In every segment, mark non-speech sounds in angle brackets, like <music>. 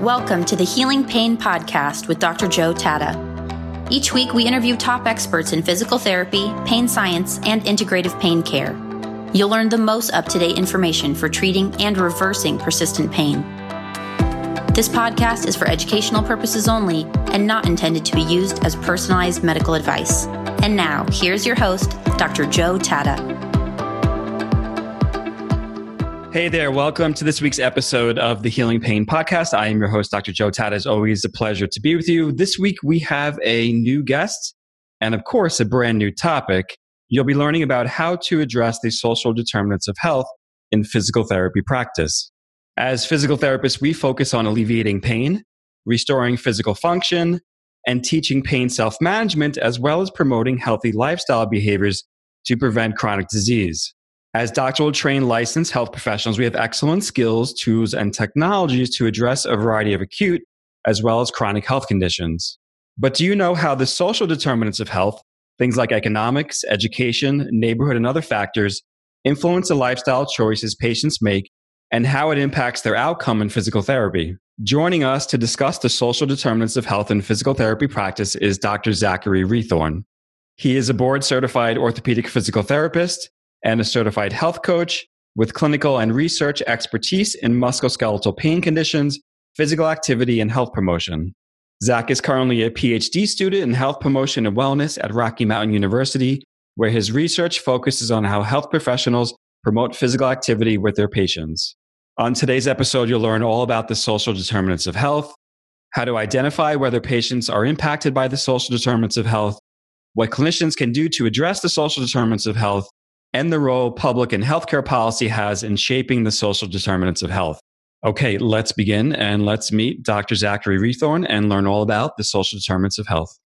Welcome to the Healing Pain Podcast with Dr. Joe Tatta. Each week, we interview top experts in physical therapy, pain science, and integrative pain care. You'll learn the most up to date information for treating and reversing persistent pain. This podcast is for educational purposes only and not intended to be used as personalized medical advice. And now, here's your host, Dr. Joe Tatta. Hey there, welcome to this week's episode of the Healing Pain Podcast. I am your host, Dr. Joe Tatta. It's always a pleasure to be with you. This week we have a new guest and, of course, a brand new topic. You'll be learning about how to address the social determinants of health in physical therapy practice. As physical therapists, we focus on alleviating pain, restoring physical function, and teaching pain self management, as well as promoting healthy lifestyle behaviors to prevent chronic disease. As doctoral trained licensed health professionals, we have excellent skills, tools, and technologies to address a variety of acute as well as chronic health conditions. But do you know how the social determinants of health, things like economics, education, neighborhood, and other factors, influence the lifestyle choices patients make and how it impacts their outcome in physical therapy? Joining us to discuss the social determinants of health in physical therapy practice is Dr. Zachary Rethorn. He is a board certified orthopedic physical therapist and a certified health coach with clinical and research expertise in musculoskeletal pain conditions, physical activity, and health promotion. Zach is currently a PhD student in health promotion and wellness at Rocky Mountain University, where his research focuses on how health professionals promote physical activity with their patients. On today's episode, you'll learn all about the social determinants of health, how to identify whether patients are impacted by the social determinants of health, what clinicians can do to address the social determinants of health, and the role public and healthcare policy has in shaping the social determinants of health. Okay, let's begin and let's meet Dr. Zachary Rethorn and learn all about the social determinants of health.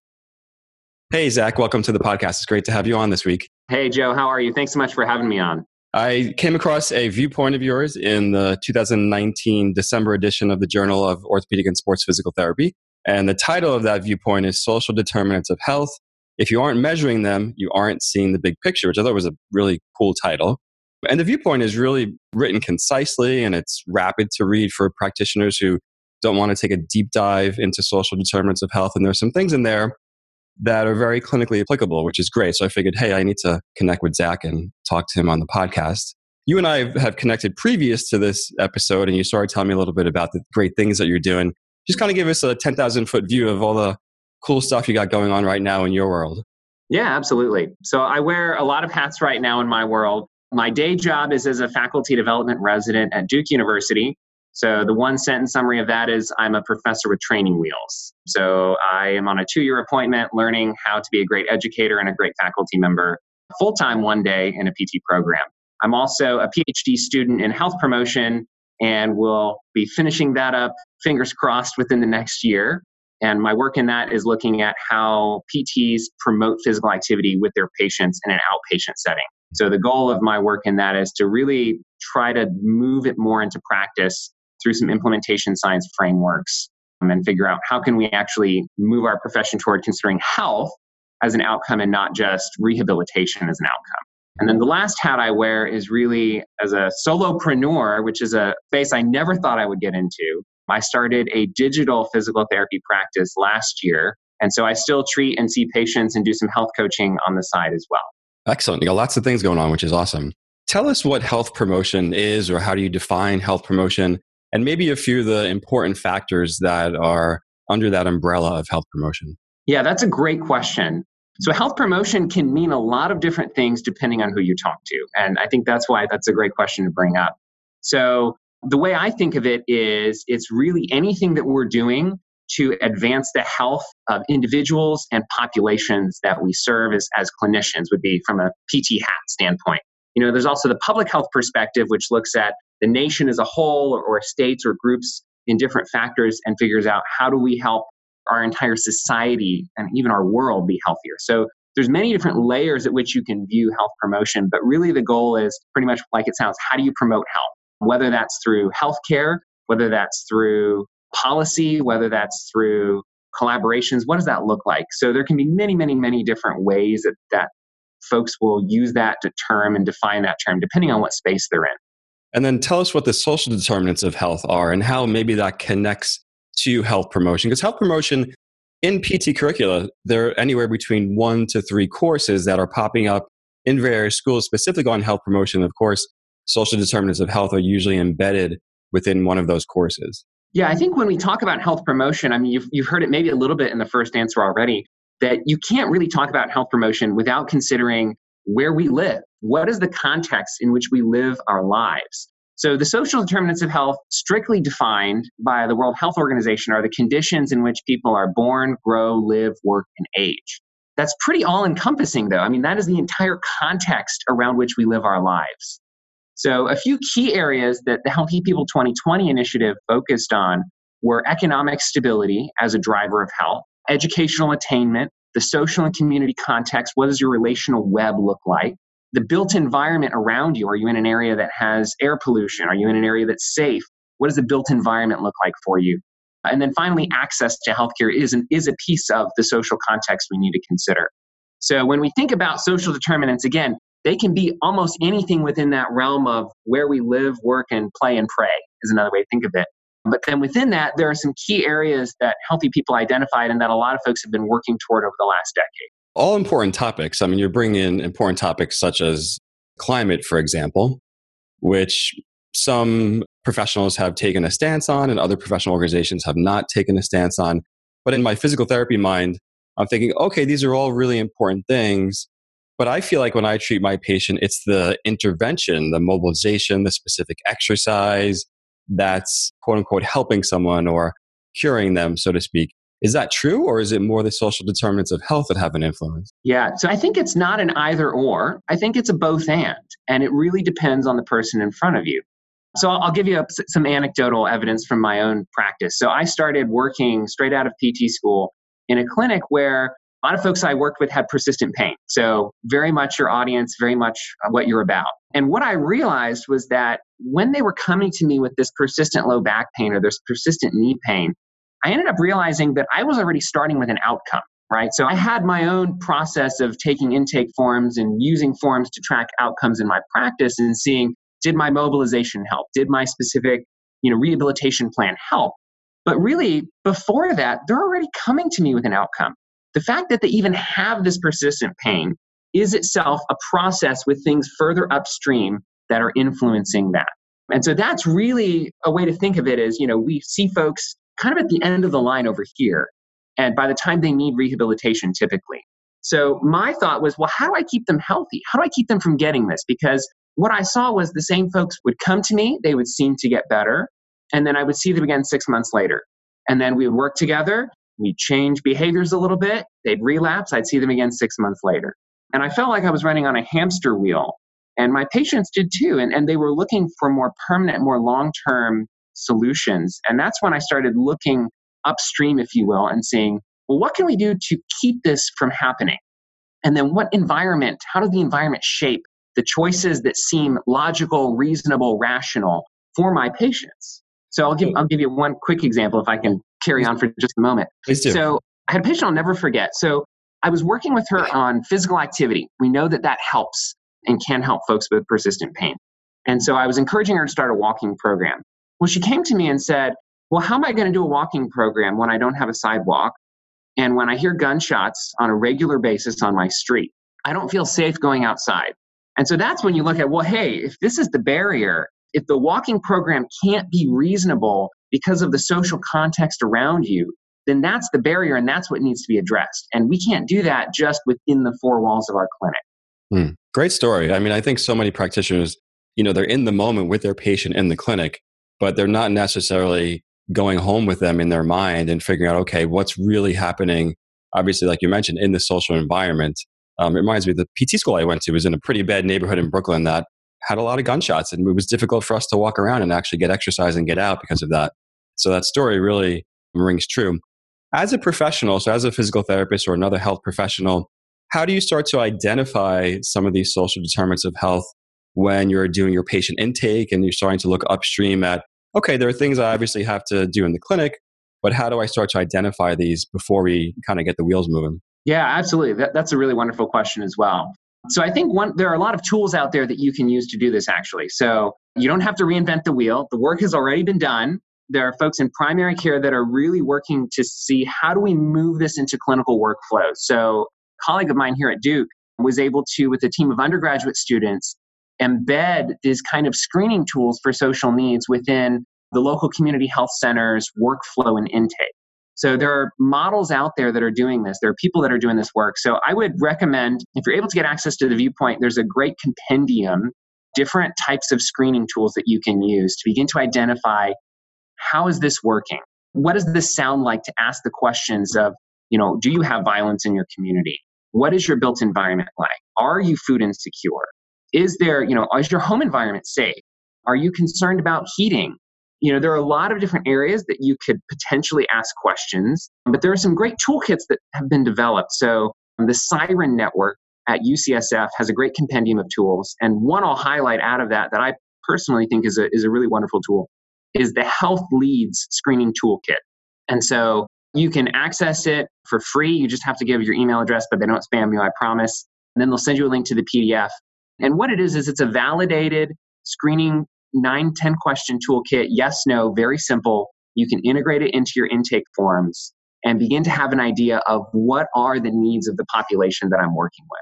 Hey, Zach, welcome to the podcast. It's great to have you on this week. Hey, Joe, how are you? Thanks so much for having me on. I came across a viewpoint of yours in the 2019 December edition of the Journal of Orthopedic and Sports Physical Therapy. And the title of that viewpoint is Social Determinants of Health if you aren't measuring them, you aren't seeing the big picture, which I thought was a really cool title. And the viewpoint is really written concisely and it's rapid to read for practitioners who don't want to take a deep dive into social determinants of health. And there's some things in there that are very clinically applicable, which is great. So I figured, hey, I need to connect with Zach and talk to him on the podcast. You and I have connected previous to this episode, and you started telling me a little bit about the great things that you're doing. Just kind of give us a 10,000 foot view of all the cool stuff you got going on right now in your world. Yeah, absolutely. So I wear a lot of hats right now in my world. My day job is as a faculty development resident at Duke University. So the one sentence summary of that is I'm a professor with training wheels. So I am on a two year appointment learning how to be a great educator and a great faculty member full time one day in a PT program. I'm also a PhD student in health promotion and will be finishing that up, fingers crossed, within the next year. And my work in that is looking at how PTs promote physical activity with their patients in an outpatient setting. So the goal of my work in that is to really try to move it more into practice through some implementation science frameworks um, and figure out how can we actually move our profession toward considering health as an outcome and not just rehabilitation as an outcome. And then the last hat I wear is really as a solopreneur, which is a space I never thought I would get into. I started a digital physical therapy practice last year. And so I still treat and see patients and do some health coaching on the side as well. Excellent. You got lots of things going on, which is awesome. Tell us what health promotion is, or how do you define health promotion, and maybe a few of the important factors that are under that umbrella of health promotion. Yeah, that's a great question. So, health promotion can mean a lot of different things depending on who you talk to. And I think that's why that's a great question to bring up. So, the way I think of it is it's really anything that we're doing to advance the health of individuals and populations that we serve as, as clinicians would be from a PT hat standpoint. You know, there's also the public health perspective, which looks at the nation as a whole or, or states or groups in different factors and figures out how do we help our entire society and even our world be healthier. So there's many different layers at which you can view health promotion, but really the goal is pretty much like it sounds, how do you promote health? Whether that's through healthcare, whether that's through policy, whether that's through collaborations. What does that look like? So there can be many, many, many different ways that, that folks will use that term and define that term depending on what space they're in. And then tell us what the social determinants of health are and how maybe that connects to health promotion? Because health promotion in PT curricula, there are anywhere between one to three courses that are popping up in various schools specifically on health promotion. Of course, social determinants of health are usually embedded within one of those courses. Yeah, I think when we talk about health promotion, I mean, you've, you've heard it maybe a little bit in the first answer already, that you can't really talk about health promotion without considering where we live. What is the context in which we live our lives? So, the social determinants of health, strictly defined by the World Health Organization, are the conditions in which people are born, grow, live, work, and age. That's pretty all encompassing, though. I mean, that is the entire context around which we live our lives. So, a few key areas that the Healthy People 2020 initiative focused on were economic stability as a driver of health, educational attainment, the social and community context. What does your relational web look like? the built environment around you. Are you in an area that has air pollution? Are you in an area that's safe? What does the built environment look like for you? And then finally, access to healthcare is, an, is a piece of the social context we need to consider. So when we think about social determinants, again, they can be almost anything within that realm of where we live, work, and play and pray, is another way to think of it. But then within that, there are some key areas that healthy people identified and that a lot of folks have been working toward over the last decade all important topics. I mean, you're bringing in important topics such as climate, for example, which some professionals have taken a stance on and other professional organizations have not taken a stance on. But in my physical therapy mind, I'm thinking, okay, these are all really important things. But I feel like when I treat my patient, it's the intervention, the mobilization, the specific exercise that's quote unquote helping someone or curing them, so to speak. Is that true, or is it more the social determinants of health that have an influence? Yeah, so I think it's not an either or. I think it's a both and, and it really depends on the person in front of you. So I'll give you some anecdotal evidence from my own practice. So I started working straight out of PT school in a clinic where a lot of folks I worked with had persistent pain. So very much your audience, very much uh, what you're about. And what I realized was that when they were coming to me with this persistent low back pain or this persistent knee pain, I ended up realizing that I was already starting with an outcome, right? So I had my own process of taking intake forms and using forms to track outcomes in my practice and seeing did my mobilization help? Did my specific, you know, rehabilitation plan help? But really, before that, they're already coming to me with an outcome. The fact that they even have this persistent pain is itself a process with things further upstream that are influencing that. And so that's really a way to think of it is, you know, we see folks kind of at the end of the line over here. And by the time they need rehabilitation, typically. So my thought was, well, how do I keep them healthy? How do I keep them from getting this? Because what I saw was the same folks would come to me, they would seem to get better, and then I would see them again six months later. And then we would work together, we'd change behaviors a little bit, they'd relapse, I'd see them again six months later. And I felt like I was running on a hamster wheel. And my patients did too. And, and they were looking for more permanent, more long term solutions. And that's when I started looking upstream, if you will, and saying, well, what can we do to keep this from happening? And then what environment, how does the environment shape the choices that seem logical, reasonable, rational for my patients? So I'll give, I'll give you one quick example if I can carry on for just a moment. Please do. So I had a patient I'll never forget. So I was working with her on physical activity. We know that that helps and can help folks with persistent pain. And so I was encouraging her to start a walking program. Well, she came to me and said, Well, how am I going to do a walking program when I don't have a sidewalk? And when I hear gunshots on a regular basis on my street, I don't feel safe going outside. And so that's when you look at, well, hey, if this is the barrier, if the walking program can't be reasonable because of the social context around you, then that's the barrier and that's what needs to be addressed. And we can't do that just within the four walls of our clinic. Hmm. Great story. I mean, I think so many practitioners, you know, they're in the moment with their patient in the clinic but they're not necessarily going home with them in their mind and figuring out, okay, what's really happening, obviously, like you mentioned, in the social environment. Um, it reminds me the PT school I went to was in a pretty bad neighborhood in Brooklyn that had a lot of gunshots, and it was difficult for us to walk around and actually get exercise and get out because of that. So that story really rings true. As a professional, so as a physical therapist or another health professional, how do you start to identify some of these social determinants of health when you're doing your patient intake and you're starting to look upstream at, okay, there are things I obviously have to do in the clinic, but how do I start to identify these before we kind of get the wheels moving? Yeah, absolutely. That, that's a really wonderful question as well. So I think one there are a lot of tools out there that you can use to do this actually. So you don't have to reinvent the wheel. The work has already been done. There are folks in primary care that are really working to see how do we move this into clinical workflow. So, a colleague of mine here at Duke was able to, with a team of undergraduate students, embed these kind of screening tools for social needs within the local community health center's workflow and intake. So there are models out there that are doing this. There are people that are doing this work. So I would recommend, if you're able to get access to the viewpoint, there's a great compendium, different types of screening tools that you can use to begin to identify how is this working? What does this sound like to ask the questions of, you know, do you have violence in your community? What is your built environment like? Are you food insecure? Is there, you know, is your home environment safe? Are you concerned about heating? You know, there are a lot of different areas that you could potentially ask questions, but there are some great toolkits that have been developed. So the Siren Network at UCSF has a great compendium of tools. And one I'll highlight out of that that I personally think is a, is a really wonderful tool is the Health Leads Screening Toolkit. And so you can access it for free. You just have to give your email address, but they don't spam you, I promise. And then they'll send you a link to the PDF. And what it is, is it's a validated screening nine, 10 question toolkit. Yes, no, very simple. You can integrate it into your intake forms and begin to have an idea of what are the needs of the population that I'm working with.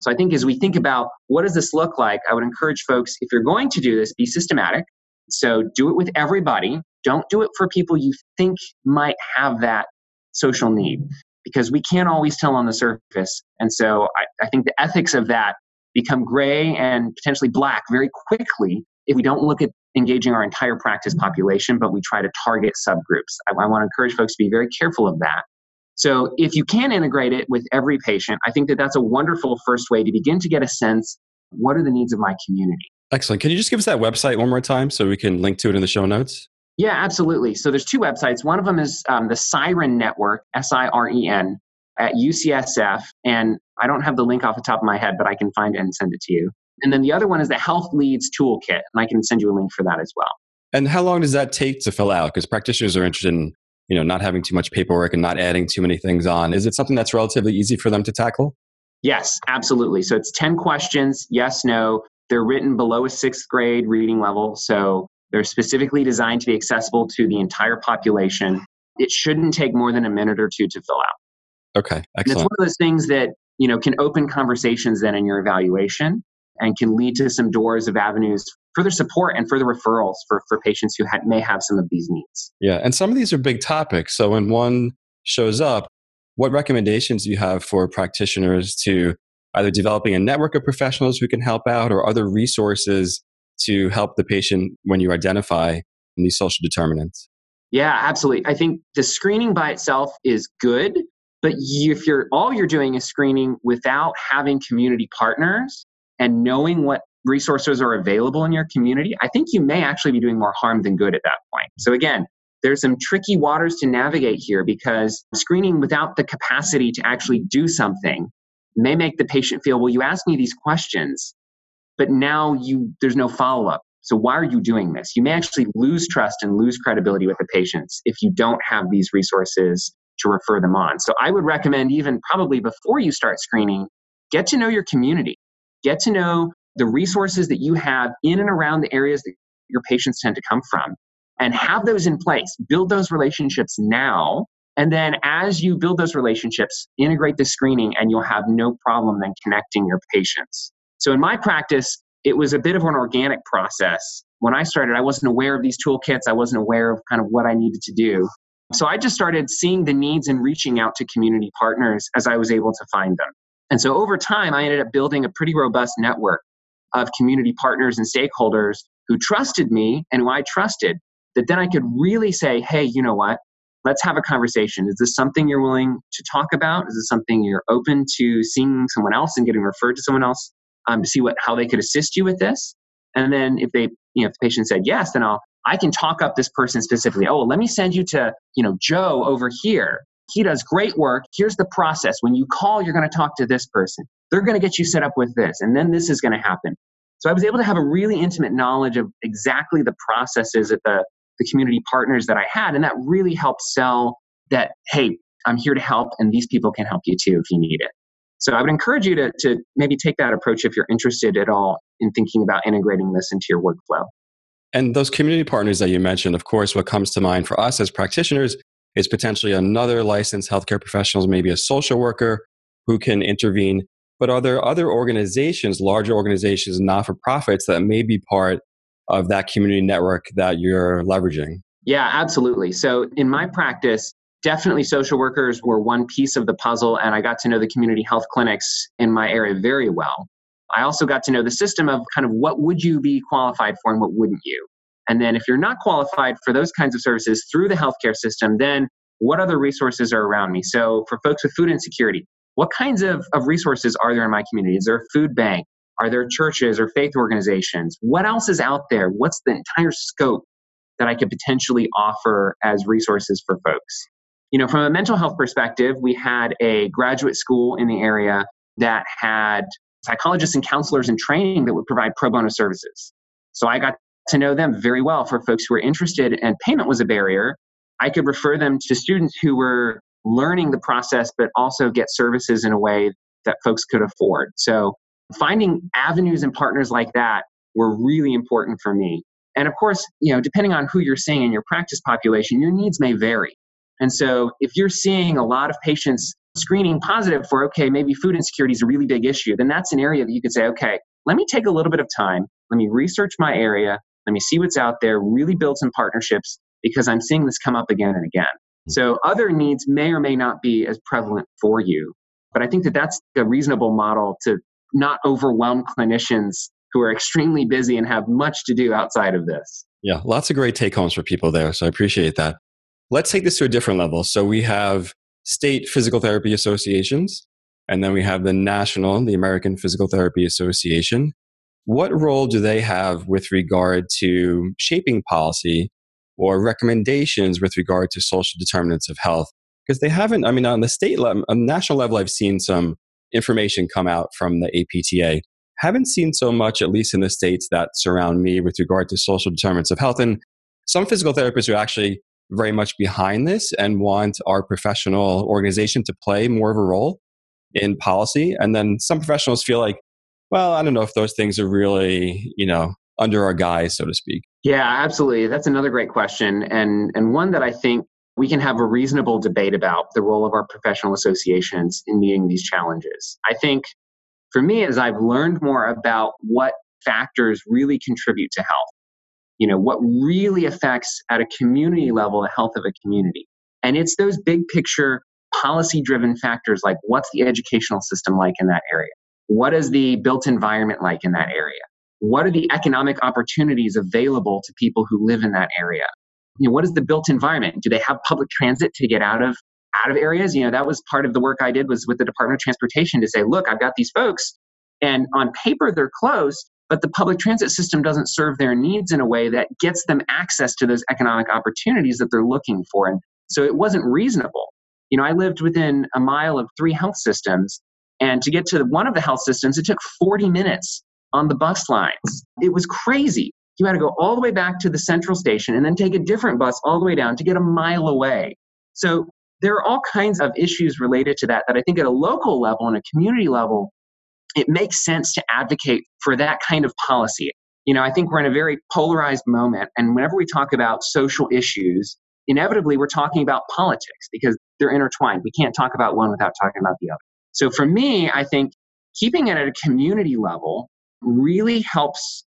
So I think as we think about what does this look like, I would encourage folks, if you're going to do this, be systematic. So do it with everybody. Don't do it for people you think might have that social need because we can't always tell on the surface. And so I, I think the ethics of that become gray and potentially black very quickly if we don't look at engaging our entire practice population, but we try to target subgroups. I, I want to encourage folks to be very careful of that. So if you can integrate it with every patient, I think that that's a wonderful first way to begin to get a sense what are the needs of my community. Excellent. Can you just give us that website one more time so we can link to it in the show notes? Yeah, absolutely. So there's two websites. One of them is um, the Siren Network, S I R E N, at UCSF. And I don't have the link off the top of my head, but I can find it and send it to you. And then the other one is the Health Leads Toolkit, and I can send you a link for that as well. And how long does that take to fill out? Because practitioners are interested in, you know, not having too much paperwork and not adding too many things on. Is it something that's relatively easy for them to tackle? Yes, absolutely. So it's 10 questions, yes, no. They're written below a sixth grade reading level. So they're specifically designed to be accessible to the entire population. It shouldn't take more than a minute or two to fill out. Okay, excellent. And it's one of those things that, you know, can open conversations then in your evaluation and can lead to some doors of avenues for further support and further referrals for, for patients who ha- may have some of these needs. Yeah, and some of these are big topics. So when one shows up, what recommendations do you have for practitioners to either developing a network of professionals who can help out or other resources to help the patient when you identify these social determinants? Yeah, absolutely. I think the screening by itself is good, but if you're all you're doing is screening without having community partners, and knowing what resources are available in your community, I think you may actually be doing more harm than good at that point. So, again, there's some tricky waters to navigate here because screening without the capacity to actually do something may make the patient feel, well, you asked me these questions, but now you there's no follow-up. So why are you doing this? You may actually lose trust and lose credibility with the patients if you don't have these resources to refer them on. So I would recommend even probably before you start screening, get to know your community get to know the resources that you have in and around the areas that your patients tend to come from and have those in place. Build those relationships now. And then as you build those relationships, integrate the screening and you'll have no problem then connecting your patients. So in my practice, it was a bit of an organic process. When I started, I wasn't aware of these toolkits. I wasn't aware of kind of what I needed to do. So I just started seeing the needs and reaching out to community partners as I was able to find them. And so over time, I ended up building a pretty robust network of community partners and stakeholders who trusted me and who I trusted that then I could really say, hey, you know what? Let's have a conversation. Is this something you're willing to talk about? Is this something you're open to seeing someone else and getting referred to someone else um, to see what how they could assist you with this? And then if they, you know, if the patient said yes, then I'll I can talk up this person specifically. Oh, well, let me send you to, you know, Joe over here he does great work. Here's the process. When you call, you're going to talk to this person. They're going to get you set up with this, and then this is going to happen. So I was able to have a really intimate knowledge of exactly the processes at the, the community partners that I had, and that really helped sell that, hey, I'm here to help, and these people can help you too if you need it. So I would encourage you to, to maybe take that approach if you're interested at all in thinking about integrating this into your workflow. And those community partners that you mentioned, of course, what comes to mind for us as practitioners is potentially another licensed healthcare professionals, maybe a social worker who can intervene. But are there other organizations, larger organizations, not for profits that may be part of that community network that you're leveraging? Yeah, absolutely. So in my practice, definitely social workers were one piece of the puzzle, and I got to know the community health clinics in my area very well. I also got to know the system of kind of what would you be qualified for and what wouldn't you. And then if you're not qualified for those kinds of services through the healthcare system, then what other resources are around me? So for folks with food insecurity, what kinds of, of resources are there in my community? Is there a food bank? Are there churches or faith organizations? What else is out there? What's the entire scope that I could potentially offer as resources for folks? You know, from a mental health perspective, we had a graduate school in the area that had psychologists and counselors in training that would provide pro bono services. So I got to know them very well for folks who were interested and payment was a barrier. I could refer them to students who were learning the process but also get services in a way that folks could afford. So finding avenues and partners like that were really important for me. And of course, you know, depending on who you're seeing in your practice population, your needs may vary. And so if you're seeing a lot of patients screening positive for, okay, maybe food insecurity is a really big issue, then that's an area that you could say, okay, let me take a little bit of time. Let me research my area. Let me see what's out there, really build some partnerships because I'm seeing this come up again and again. Hmm. So other needs may or may not be as prevalent for you. But I think that that's a reasonable model to not overwhelm clinicians who are extremely busy and have much to do outside of this. Yeah, lots of great take homes for people there. So I appreciate that. Let's take this to a different level. So we have state physical therapy associations, and then we have the national, the American Physical Therapy Association. What role do they have with regard to shaping policy or recommendations with regard to social determinants of health? Because they haven't, I mean, on the state level, on the national level, I've seen some information come out from the APTA. Haven't seen so much, at least in the states that surround me, with regard to social determinants of health. And some physical therapists are actually very much behind this and want our professional organization to play more of a role in policy. And then some professionals feel like, well, I don't know if those things are really, you know, under our guise, so to speak. Yeah, absolutely. That's another great question. And, and one that I think we can have a reasonable debate about the role of our professional associations in meeting these challenges. I think for me, as I've learned more about what factors really contribute to health, you know, what really affects at a community level the health of a community. And it's those big picture policy driven factors like what's the educational system like in that area? What is the built environment like in that area? What are the economic opportunities available to people who live in that area? You know, what is the built environment? Do they have public transit to get out of out of areas? You know, that was part of the work I did was with the Department of Transportation to say, look, I've got these folks and on paper they're close, but the public transit system doesn't serve their needs in a way that gets them access to those economic opportunities that they're looking for. And so it wasn't reasonable. You know, I lived within a mile of three health systems, and to get to one of the health systems, it took 40 minutes on the bus lines. It was crazy. You had to go all the way back to the central station and then take a different bus all the way down to get a mile away. So there are all kinds of issues related to that that I think at a local level and a community level, it makes sense to advocate for that kind of policy. You know, I think we're in a very polarized moment, and whenever we talk about social issues, inevitably we're talking about politics because they're intertwined. We can't talk about one without talking about the other. So for me, I think keeping it at a community level really helps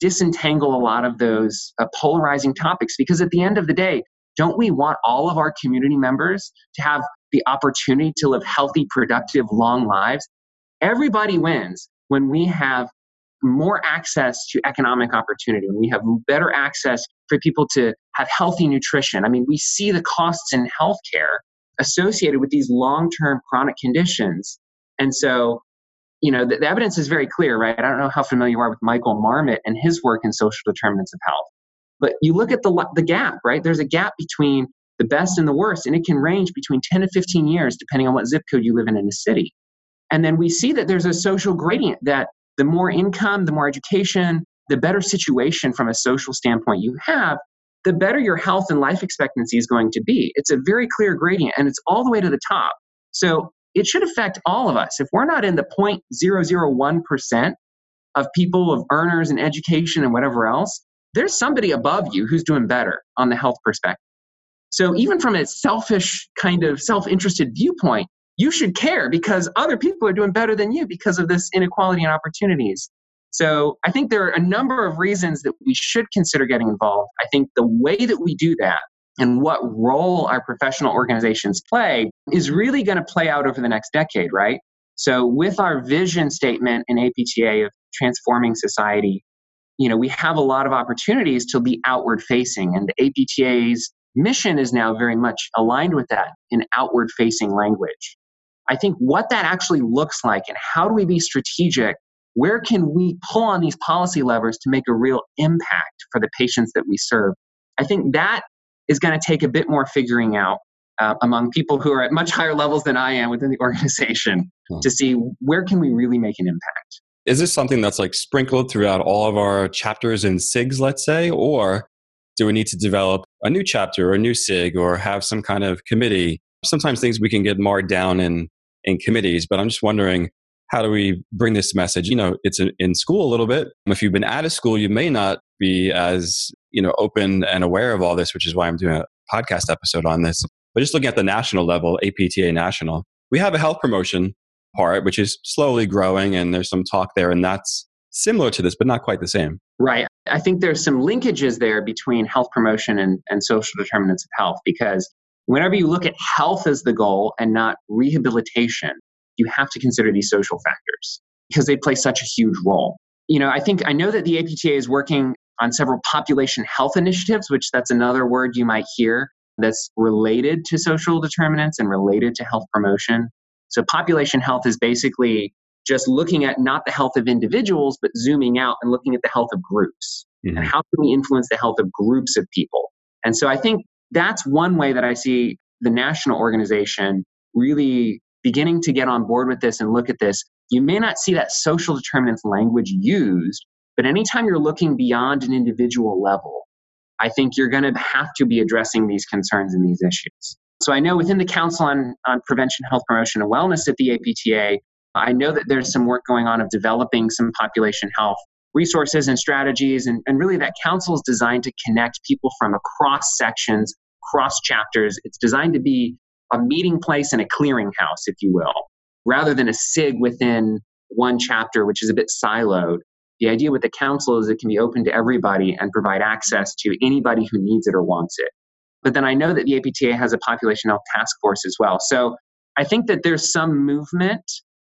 disentangle a lot of those uh, polarizing topics because at the end of the day, don't we want all of our community members to have the opportunity to live healthy, productive, long lives? Everybody wins when we have more access to economic opportunity, when we have better access for people to have healthy nutrition. I mean, we see the costs in healthcare associated with these long term chronic conditions. And so, you know, the, the, evidence is very clear, right? I don't know how familiar you are with Michael Marmot and his work in social determinants of health. But you look at the, the gap, right? There's a gap between the best and the worst, and it can range between 10 to 15 years, depending on what zip code you live in in a city. And then we see that there's a social gradient that the more income, the more education, the better situation from a social standpoint you have, the better your health and life expectancy is going to be. It's a very clear gradient and it's all the way to the top. So it should affect all of us. If we're not in the 0.001% of people, of earners and education and whatever else, there's somebody above you who's doing better on the health perspective. So even from a selfish kind of self-interested viewpoint, you should care because other people are doing better than you because of this inequality and opportunities. So I think there are a number of reasons that we should consider getting involved. I think the way that we do that and what role our professional organizations play is really going to play out over the next decade, right? So with our vision statement in APTA of transforming society, you know, we have a lot of opportunities to be outward facing and the APTA's mission is now very much aligned with that in outward facing language. I think what that actually looks like and how do we be strategic? Where can we pull on these policy levers to make a real impact for the patients that we serve? I think that is going to take a bit more figuring out uh, among people who are at much higher levels than I am within the <laughs> organization hmm. to see where can we really make an impact. Is this something that's like sprinkled throughout all of our chapters and SIGs, let's say, or do we need to develop a new chapter or a new SIG or have some kind of committee? Sometimes things we can get marred down in, in committees, but I'm just wondering how do we bring this message? You know, it's in school a little bit. If you've been out of school, you may not be as you know open and aware of all this, which is why I'm doing a podcast episode on this. But just looking at the national level, APTA national, we have a health promotion part, which is slowly growing, and there's some talk there, and that's similar to this, but not quite the same. Right. I think there's some linkages there between health promotion and, and social determinants of health because whenever you look at health as the goal and not rehabilitation, you have to consider these social factors because they play such a huge role. You know, I think I know that the APTA is working on several population health initiatives, which that's another word you might hear that's related to social determinants and related to health promotion. So, population health is basically just looking at not the health of individuals, but zooming out and looking at the health of groups. Mm-hmm. And how can we influence the health of groups of people? And so, I think that's one way that I see the national organization really beginning to get on board with this and look at this. You may not see that social determinants language used, but anytime you're looking beyond an individual level, I think you're going to have to be addressing these concerns and these issues. So I know within the Council on, on Prevention, Health Promotion, and Wellness at the APTA, I know that there's some work going on of developing some population health resources and strategies. And, and really, that council is designed to connect people from across sections, cross chapters. It's designed to be a meeting place and a clearinghouse, if you will, rather than a SIG within one chapter, which is a bit siloed. The idea with the council is it can be open to everybody and provide access to anybody who needs it or wants it. But then I know that the APTA has a population health task force as well. So I think that there's some movement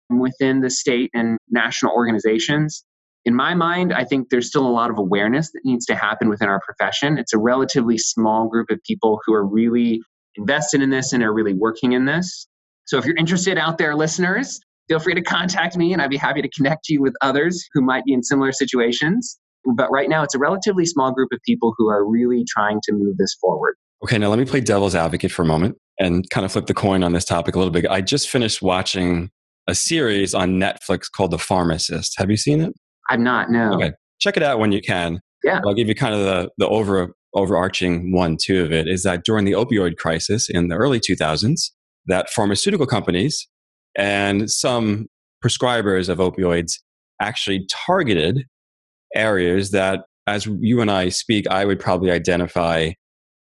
within the state and national organizations. In my mind, I think there's still a lot of awareness that needs to happen within our profession. It's a relatively small group of people who are really invested in this and are really working in this. So if you're interested out there, listeners, feel free to contact me and I'd be happy to connect you with others who might be in similar situations. But right now, it's a relatively small group of people who are really trying to move this forward. Okay, now let me play devil's advocate for a moment and kind of flip the coin on this topic a little bit. I just finished watching a series on Netflix called The Pharmacist. Have you seen it? I've not, no. Okay, check it out when you can. Yeah. I'll give you kind of the, the over, overarching one, two of it is that during the opioid crisis in the early 2000s, that pharmaceutical companies and some prescribers of opioids actually targeted areas that, as you and I speak, I would probably identify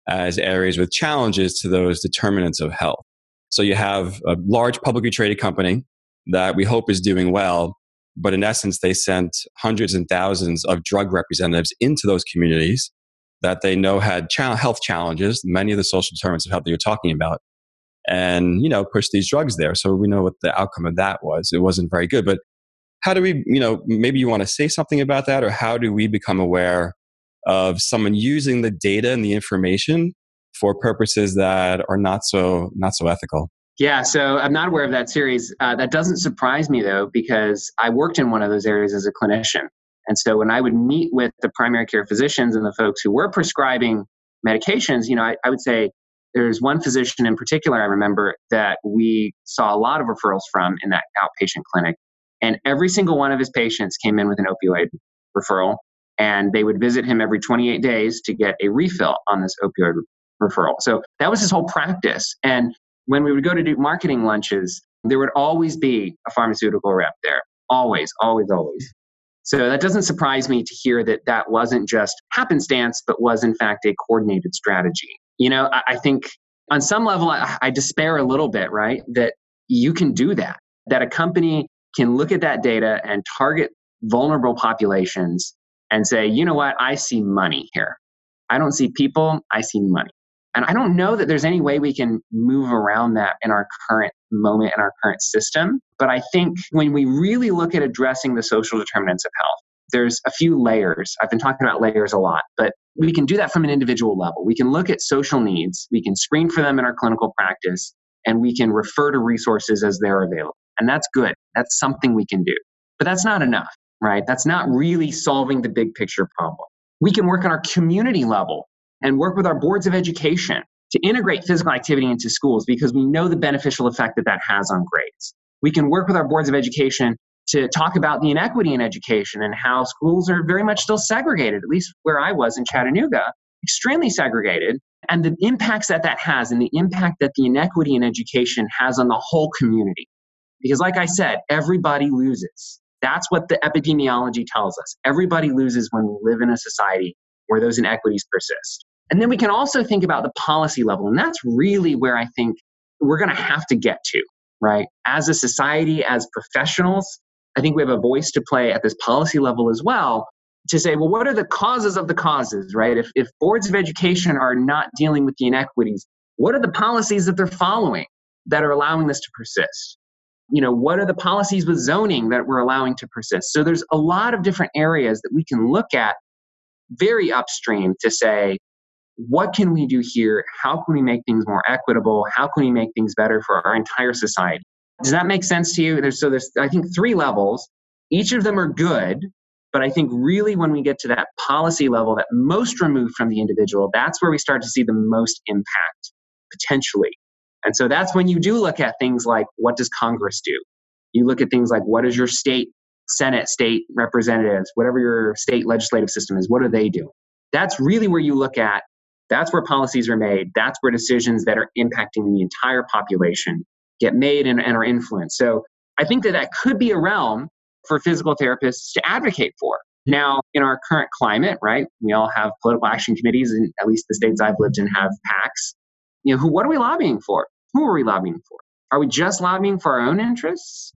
as areas with challenges to those determinants of health. So you have a large publicly traded company that we hope is doing well, but in essence, they sent hundreds and thousands of drug representatives into those communities that they know had health challenges, many of the social determinants of health that you're talking about and you know push these drugs there. So we know what the outcome of that was. It wasn't very good but how do we you know maybe you want to say something about that or how do we become aware of someone using the data and the information for purposes that are not so not so ethical? Yeah so i'm not aware of that series. Uh, that doesn't surprise me though because i worked in one of those areas as a clinician and so when i would meet with the primary care physicians and the folks who were prescribing medications you know I, I would say there's one physician in particular I remember that we saw a lot of referrals from in that outpatient clinic. And every single one of his patients came in with an opioid referral. And they would visit him every 28 days to get a refill on this opioid referral. So that was his whole practice. And when we would go to do marketing lunches, there would always be a pharmaceutical rep there. Always, always, always. So that doesn't surprise me to hear that that wasn't just happenstance, but was in fact a coordinated strategy. You know, I, I think on some level, I, I despair a little bit, right? That you can do that, that a company can look at that data and target vulnerable populations and say, you know what, I see money here. I don't see people, I see money. And I don't know that there's any way we can move around that in our current moment, in our current system. But I think when we really look at addressing the social determinants of health, there's a few layers. I've been talking about layers a lot, but we can do that from an individual level. We can look at social needs, we can screen for them in our clinical practice, and we can refer to resources as they're available. And that's good. That's something we can do. But that's not enough, right? That's not really solving the big picture problem. We can work on our community level and work with our boards of education to integrate physical activity into schools because we know the beneficial effect that that has on grades. We can work with our boards of education to talk about the inequity in education and how schools are very much still segregated, at least where I was in Chattanooga, extremely segregated, and the impacts that that has and the impact that the inequity in education has on the whole community. Because, like I said, everybody loses. That's what the epidemiology tells us. Everybody loses when we live in a society where those inequities persist. And then we can also think about the policy level. And that's really where I think we're going to have to get to, right? As a society, as professionals, I think we have a voice to play at this policy level as well to say, well, what are the causes of the causes, right? If, if boards of education are not dealing with the inequities, what are the policies that they're following that are allowing this to persist? You know, what are the policies with zoning that we're allowing to persist? So there's a lot of different areas that we can look at very upstream to say, what can we do here? How can we make things more equitable? How can we make things better for our entire society? Does that make sense to you? There's, so there's, I think, three levels. Each of them are good, but I think really when we get to that policy level, that most removed from the individual, that's where we start to see the most impact potentially. And so that's when you do look at things like what does Congress do? You look at things like what is your state Senate, state representatives, whatever your state legislative system is, what are they doing? That's really where you look at that's where policies are made. That's where decisions that are impacting the entire population get made and, and are influenced. So I think that that could be a realm for physical therapists to advocate for. Now, in our current climate, right, we all have political action committees, and at least the states I've lived in have PACs. You know, who, what are we lobbying for? Who are we lobbying for? Are we just lobbying for our own interests?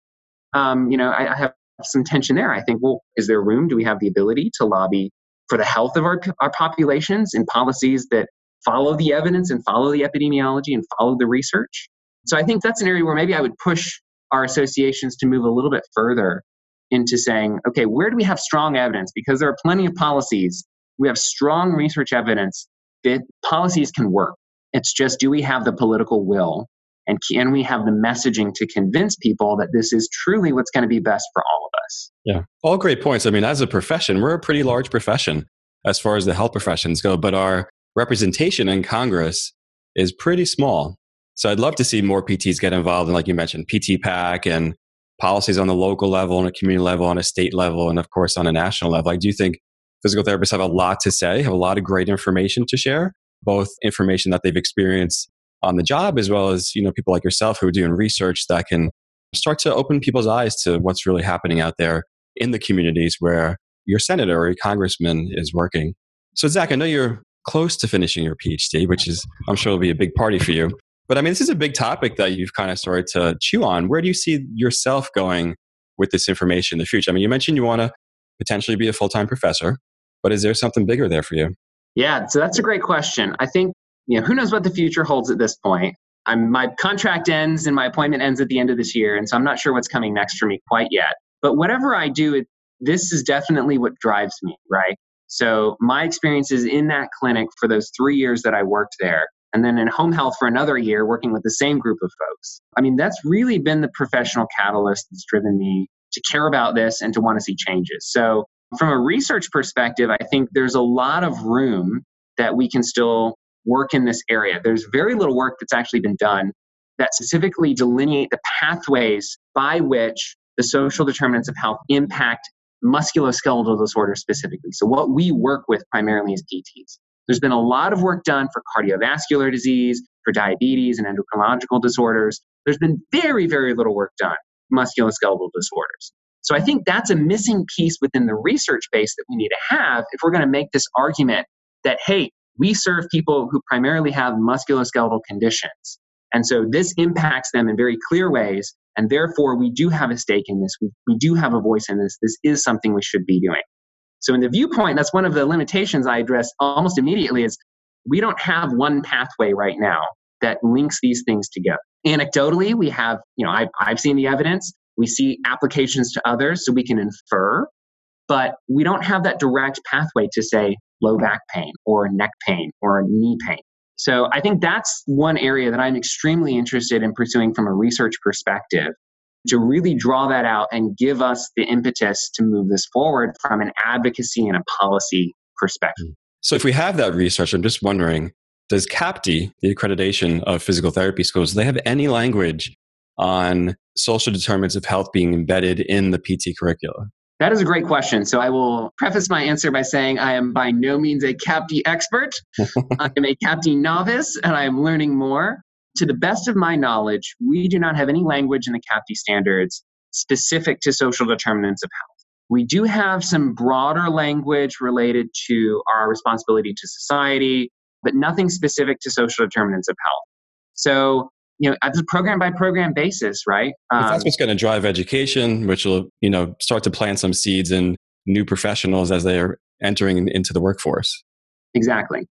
Um, you know, I, I have some tension there. I think, well, is there room? Do we have the ability to lobby for the health of our, our populations in policies that follow the evidence and follow the epidemiology and follow the research. So I think that's an area where maybe I would push our associations to move a little bit further into saying, okay, where do we have strong evidence? Because there are plenty of policies. We have strong research evidence that policies can work. It's just, do we have the political will and can we have the messaging to convince people that this is truly what's going to be best for all of us? Yeah, all great points. I mean, as a profession, we're a pretty large profession as far as the health professions go, but our representation in Congress is pretty small. So I'd love to see more PTs get involved in, like you mentioned, PT PAC and policies on the local level, on a community level, on a state level, and of course on a national level. I do think physical therapists have a lot to say, have a lot of great information to share, both information that they've experienced on the job as well as you know people like yourself who are doing research that can start to open people's eyes to what's really happening out there in the communities where your senator or your congressman is working. So Zach, I know you're close to finishing your PhD, which is I'm sure will be a big party for you. But I mean, this is a big topic that you've kind of started to chew on. Where do you see yourself going with this information in the future? I mean, you mentioned you want to potentially be a full time professor, but is there something bigger there for you? Yeah, so that's a great question. I think you know, who knows what the future holds at this point. I'm, my contract ends and my appointment ends at the end of this year, and so I'm not sure what's coming next for me quite yet. But whatever I do, it, this is definitely what drives me, right? So my experiences in that clinic for those three years that I worked there, and then in home health for another year working with the same group of folks. I mean, that's really been the professional catalyst that's driven me to care about this and to want to see changes. So from a research perspective, I think there's a lot of room that we can still work in this area. There's very little work that's actually been done that specifically delineate the pathways by which the social determinants of health impact musculoskeletal disorders specifically. So, what we work with primarily is PTs. There's been a lot of work done for cardiovascular disease, for diabetes and endocrinological disorders. There's been very, very little work done musculoskeletal disorders. So I think that's a missing piece within the research base that we need to have if we're going to make this argument that, hey, we serve people who primarily have musculoskeletal conditions. And so this impacts them in very clear ways. And therefore, we do have a stake in this. We, we do have a voice in this. This is something we should be doing. So in the viewpoint, that's one of the limitations I address almost immediately is we don't have one pathway right now that links these things together. Anecdotally, we have, you know, I've, I've seen the evidence. We see applications to others so we can infer, but we don't have that direct pathway to say low back pain or neck pain or knee pain. So I think that's one area that I'm extremely interested in pursuing from a research perspective to really draw that out and give us the impetus to move this forward from an advocacy and a policy perspective. So if we have that research, I'm just wondering, does CAPTE, the accreditation of physical therapy schools, do they have any language on social determinants of health being embedded in the PT curricula? That is a great question. So I will preface my answer by saying I am by no means a CAPTE expert. <laughs> I am a CAPTE novice and I am learning more. To the best of my knowledge, we do not have any language in the CAPTE standards specific to social determinants of health. We do have some broader language related to our responsibility to society, but nothing specific to social determinants of health. So you know, at the program by program basis, right? Um, that's what's going to drive education, which will, you know, start to plant some seeds in new professionals as they are entering into the workforce. Exactly.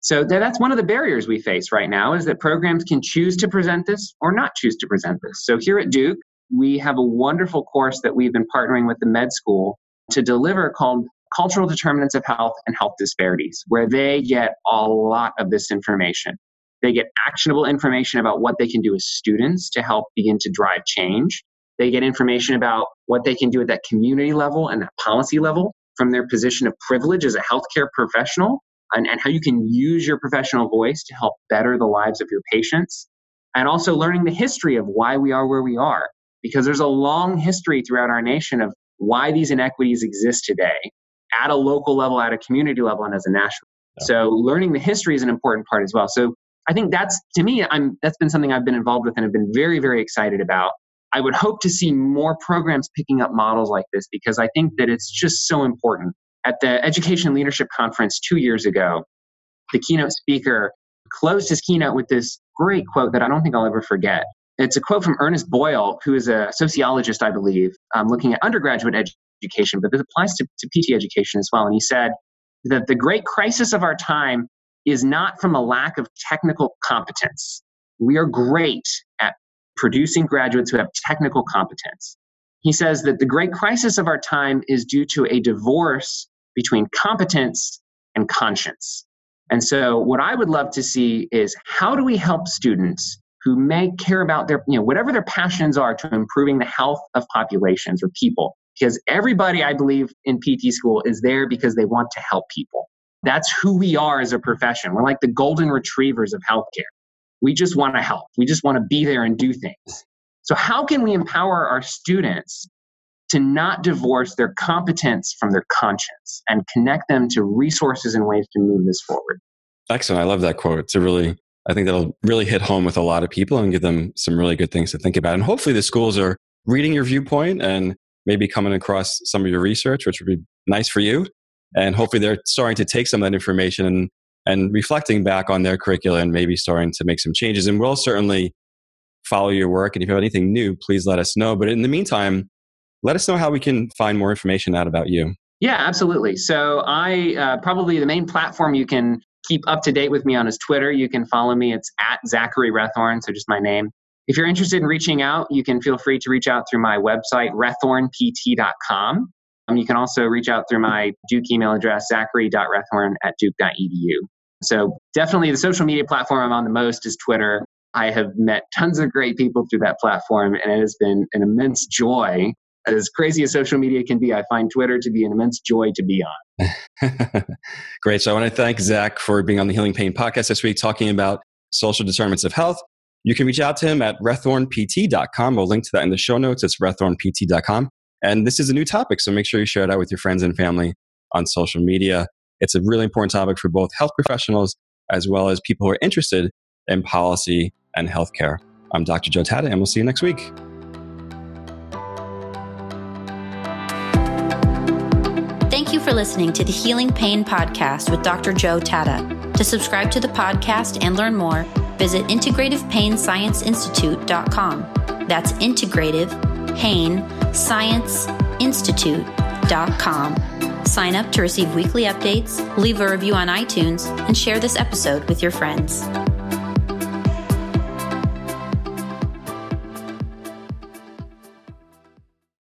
So that's one of the barriers we face right now is that programs can choose to present this or not choose to present this. So here at Duke, we have a wonderful course that we've been partnering with the med school to deliver called Cultural Determinants of Health and Health Disparities, where they get a lot of this information. They get actionable information about what they can do as students to help begin to drive change. They get information about what they can do at that community level and that policy level from their position of privilege as a healthcare professional and, and how you can use your professional voice to help better the lives of your patients. And also learning the history of why we are where we are, because there's a long history throughout our nation of why these inequities exist today at a local level, at a community level, and as a national. So learning the history is an important part as well. So I think that's to me, I'm that's been something I've been involved with and have been very, very excited about. I would hope to see more programs picking up models like this because I think that it's just so important. At the Education Leadership Conference two years ago, the keynote speaker closed his keynote with this great quote that I don't think I'll ever forget. It's a quote from Ernest Boyer, who is a sociologist, I believe, um, looking at undergraduate education, but this applies to, to PT education as well. And he said that the great crisis of our time is not from a lack of technical competence. We are great at producing graduates who have technical competence. He says that the great crisis of our time is due to a divorce between competence and conscience. And so, what I would love to see is how do we help students who may care about their, you know, whatever their passions are to improving the health of populations or people? Because everybody, I believe, in PT school is there because they want to help people. That's who we are as a profession. We're like the golden retrievers of healthcare. We just want to help. We just want to be there and do things. So, how can we empower our students to not divorce their competence from their conscience and connect them to resources and ways to move this forward? Excellent. I love that quote. It's a really, I think that'll really hit home with a lot of people and give them some really good things to think about. And hopefully, the schools are reading your viewpoint and maybe coming across some of your research, which would be nice for you and hopefully they're starting to take some of that information and, and reflecting back on their curricula and maybe starting to make some changes. And we'll certainly follow your work. And if you have anything new, please let us know. But in the meantime, let us know how we can find more information out about you. Yeah, absolutely. So I uh, probably the main platform you can keep up to date with me on is Twitter. You can follow me. It's at Zachary Rethorn, so just my name. If you're interested in reaching out, you can feel free to reach out through my website, rethornpt.com. Um, you can also reach out through my Duke email address, zachary.rethorn at duke.edu. So definitely the social media platform I'm on the most is Twitter. I have met tons of great people through that platform, and it has been an immense joy. As crazy as social media can be, I find Twitter to be an immense joy to be on. <laughs> great. So I want to thank Zach for being on the Healing Pain podcast this week, talking about social determinants of health. You can reach out to him at rethornpt.com. We'll link to that in the show notes. It's rethornpt.com. And this is a new topic, so make sure you share it out with your friends and family on social media. It's a really important topic for both health professionals as well as people who are interested in policy and healthcare. I'm Dr. Joe Tatta, and we'll see you next week. Thank you for listening to the Healing Pain Podcast with Dr. Joe Tatta. To subscribe to the podcast and learn more, visit integrativePainScienceInstitute.com. That's Integrative Pain Science Institute.com. Sign up to receive weekly updates, leave a review on iTunes, and share this episode with your friends.